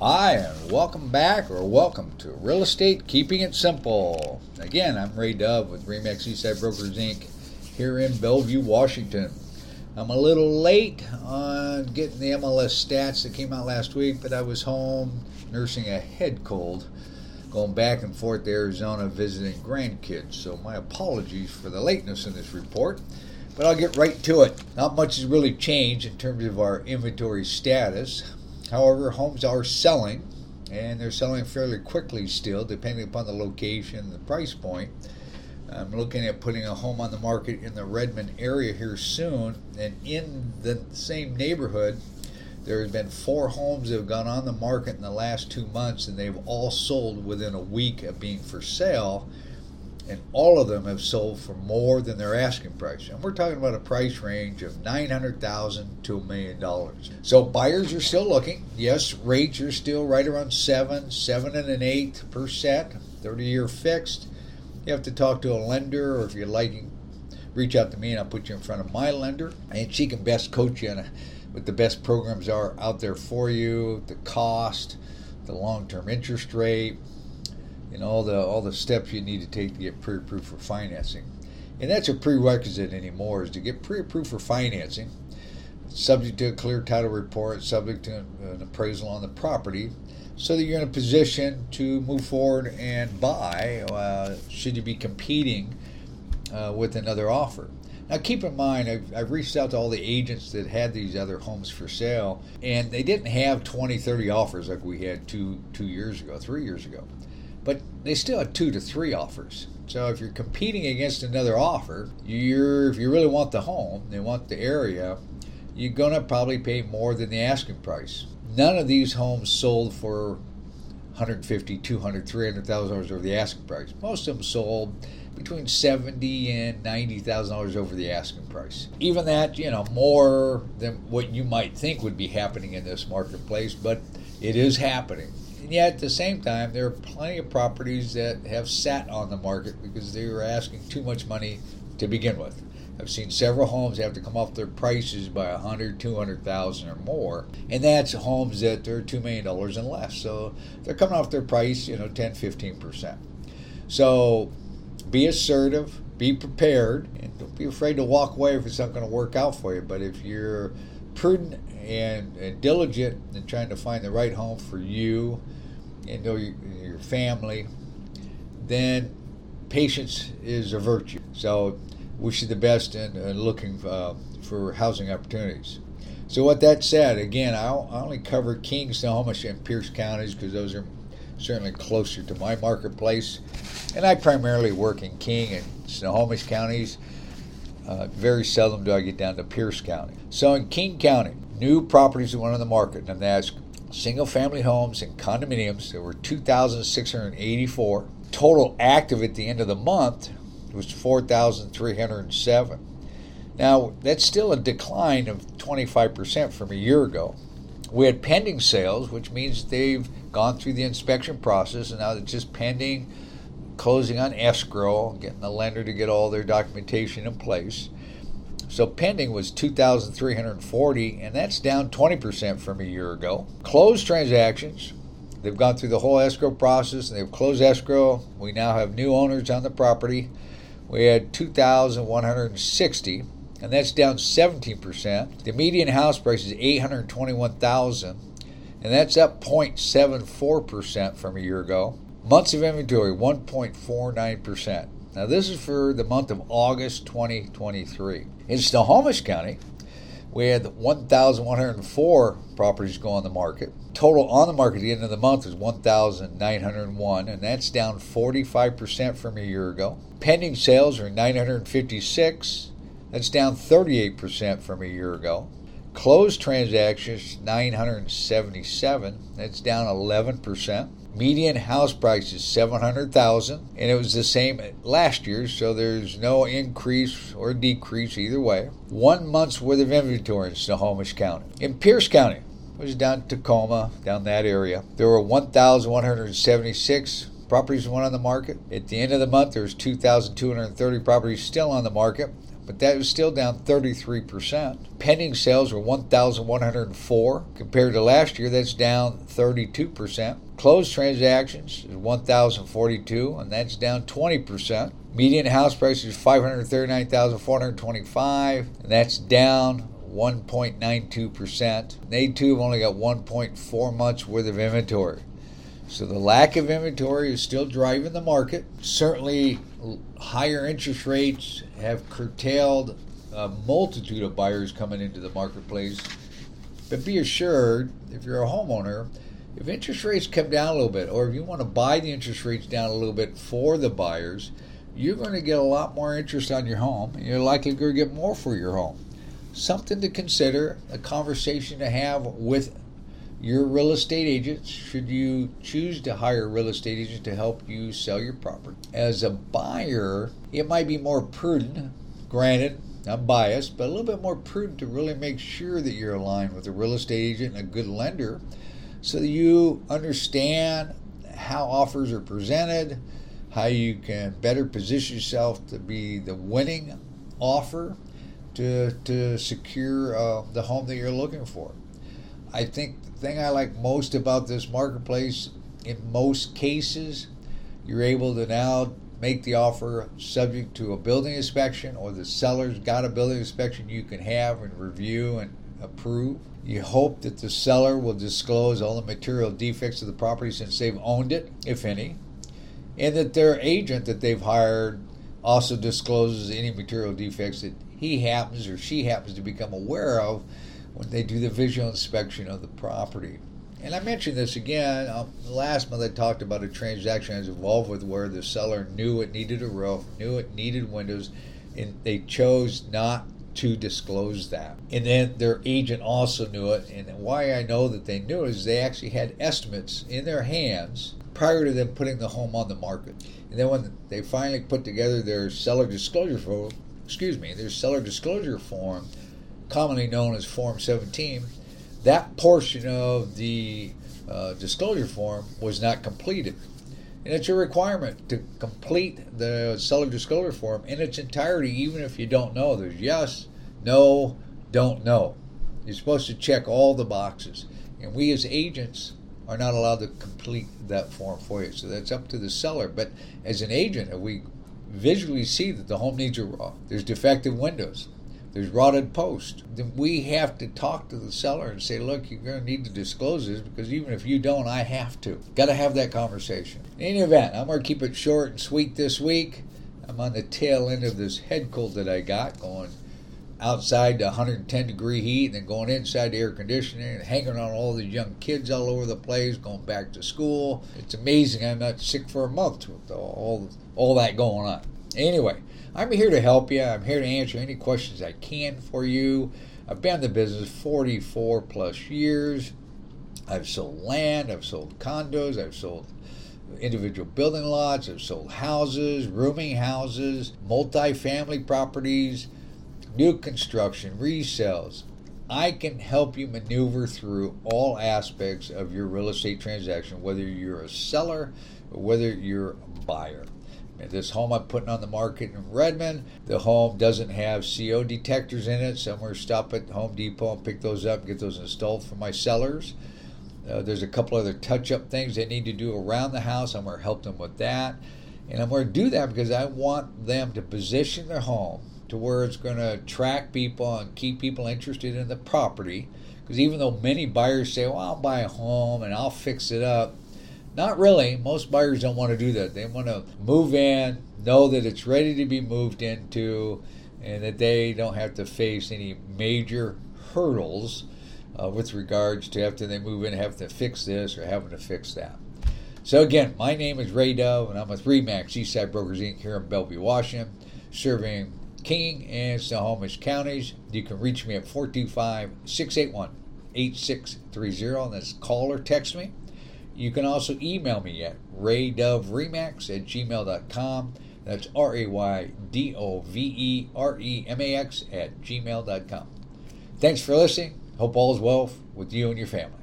Hi, and welcome back or welcome to Real Estate Keeping It Simple. Again, I'm Ray Dove with Remax Eastside Brokers Inc. here in Bellevue, Washington. I'm a little late on getting the MLS stats that came out last week, but I was home nursing a head cold, going back and forth to Arizona visiting grandkids. So, my apologies for the lateness in this report, but I'll get right to it. Not much has really changed in terms of our inventory status. However, homes are selling, and they're selling fairly quickly still, depending upon the location and the price point. I'm looking at putting a home on the market in the Redmond area here soon, and in the same neighborhood, there has been four homes that have gone on the market in the last two months, and they've all sold within a week of being for sale and all of them have sold for more than their asking price. And we're talking about a price range of nine hundred thousand to a million dollars. So buyers are still looking. Yes, rates are still right around seven, seven and an eighth percent, thirty year fixed. You have to talk to a lender, or if you're liking, reach out to me and I'll put you in front of my lender, and she can best coach you on what the best programs are out there for you, the cost, the long term interest rate and all the all the steps you need to take to get pre-approved for financing. And that's a prerequisite anymore is to get pre-approved for financing, subject to a clear title report, subject to an appraisal on the property, so that you're in a position to move forward and buy. Uh, should you be competing uh, with another offer? Now, keep in mind, I've, I've, reached out to all the agents that had these other homes for sale, and they didn't have 20, 30 offers like we had two, two years ago, three years ago but they still have two to three offers. So if you're competing against another offer, you're if you really want the home, they want the area, you're gonna probably pay more than the asking price. None of these homes sold for 150, 200, 300,000 dollars over the asking price. Most of them sold between 70 and 90,000 dollars over the asking price. Even that, you know, more than what you might think would be happening in this marketplace, but it is happening. And yet, at the same time, there are plenty of properties that have sat on the market because they were asking too much money to begin with. I've seen several homes have to come off their prices by a hundred, two hundred thousand or more, and that's homes that are two million dollars and less. So they're coming off their price, you know, 10, 15 percent. So be assertive, be prepared, and don't be afraid to walk away if it's not going to work out for you. But if you're prudent and, and diligent in trying to find the right home for you and your, your family, then patience is a virtue. So, wish you the best in, in looking uh, for housing opportunities. So, with that said, again, I only cover King, Snohomish, and Pierce counties because those are certainly closer to my marketplace. And I primarily work in King and Snohomish counties. Uh, very seldom do I get down to Pierce County. So in King County, new properties that went on the market, and that's single family homes and condominiums. There were 2,684. Total active at the end of the month was 4,307. Now, that's still a decline of 25% from a year ago. We had pending sales, which means they've gone through the inspection process and now they're just pending closing on escrow, getting the lender to get all their documentation in place. So pending was 2,340, and that's down 20% from a year ago. Closed transactions, they've gone through the whole escrow process and they've closed escrow. We now have new owners on the property. We had 2,160, and that's down 17%. The median house price is 821,000, and that's up 0.74% from a year ago. Months of inventory, 1.49%. Now, this is for the month of August 2023. In Snohomish County, we had 1,104 properties go on the market. Total on the market at the end of the month is 1,901, and that's down 45% from a year ago. Pending sales are 956, that's down 38% from a year ago. Closed transactions 977, that's down 11%. Median house price is 700,000 and it was the same last year, so there's no increase or decrease either way. 1 month's worth of inventory in Snohomish County. In Pierce County, was down Tacoma, down that area. There were 1,176 properties went on the market. At the end of the month, there's 2,230 properties still on the market. but that was still down 33%. Pending sales were 1,104. Compared to last year, that's down 32%. Closed transactions is 1,042, and that's down 20%. Median house price is 539,425, and that's down 1.92%. They too have only got 1.4 months worth of inventory. So the lack of inventory is still driving the market. Certainly, higher interest rates have curtailed a multitude of buyers coming into the marketplace. But be assured, if you're a homeowner, if interest rates come down a little bit, or if you want to buy the interest rates down a little bit for the buyers, you're going to get a lot more interest on your home. And you're likely going to get more for your home. Something to consider, a conversation to have with your real estate agents should you choose to hire a real estate agent to help you sell your property. As a buyer, it might be more prudent, granted, I'm biased, but a little bit more prudent to really make sure that you're aligned with a real estate agent and a good lender so that you understand how offers are presented, how you can better position yourself to be the winning offer to, to secure uh, the home that you're looking for. I think the thing I like most about this marketplace, in most cases, you're able to now make the offer subject to a building inspection, or the seller's got a building inspection you can have and review and approve. You hope that the seller will disclose all the material defects of the property since they've owned it, if any, and that their agent that they've hired also discloses any material defects that he happens or she happens to become aware of when they do the visual inspection of the property. And I mentioned this again. Um, last month I talked about a transaction I was involved with where the seller knew it needed a roof, knew it needed windows, and they chose not to disclose that. And then their agent also knew it. And why I know that they knew is they actually had estimates in their hands prior to them putting the home on the market. And then when they finally put together their seller disclosure form, excuse me, their seller disclosure form, commonly known as Form 17, that portion of the uh, disclosure form was not completed. And it's a requirement to complete the seller disclosure form in its entirety, even if you don't know. There's yes, no, don't know. You're supposed to check all the boxes. And we as agents are not allowed to complete that form for you. So that's up to the seller. But as an agent, if we visually see that the home needs are a there's defective windows, there's rotted post, we have to talk to the seller and say, look, you're going to need to disclose this because even if you don't, I have to. Got to have that conversation. In any event, I'm going to keep it short and sweet this week. I'm on the tail end of this head cold that I got going outside to 110 degree heat and then going inside the air conditioning and hanging on all these young kids all over the place going back to school it's amazing i'm not sick for a month with all all that going on anyway I'm here to help you. I'm here to answer any questions I can for you. I've been in the business 44 plus years. I've sold land, I've sold condos, I've sold individual building lots, I've sold houses, rooming houses, multi-family properties, new construction, resales. I can help you maneuver through all aspects of your real estate transaction, whether you're a seller or whether you're a buyer. This home I'm putting on the market in Redmond, the home doesn't have CO detectors in it. So I'm going to stop at Home Depot and pick those up, get those installed for my sellers. Uh, there's a couple other touch up things they need to do around the house. I'm going to help them with that. And I'm going to do that because I want them to position their home to where it's going to attract people and keep people interested in the property. Because even though many buyers say, well, I'll buy a home and I'll fix it up, not really. Most buyers don't want to do that. They want to move in, know that it's ready to be moved into, and that they don't have to face any major hurdles uh, with regards to after they move in having to fix this or having to fix that. So again, my name is Ray Dove, and I'm with Remax Eastside Brokers Inc. here in Bellevue, Washington, serving King and Snohomish counties. You can reach me at 425 681 8630, and that's call or text me. You can also email me at raydoveremax at gmail.com. That's R A Y D O V E R E M A X at gmail.com. Thanks for listening. Hope all is well with you and your family.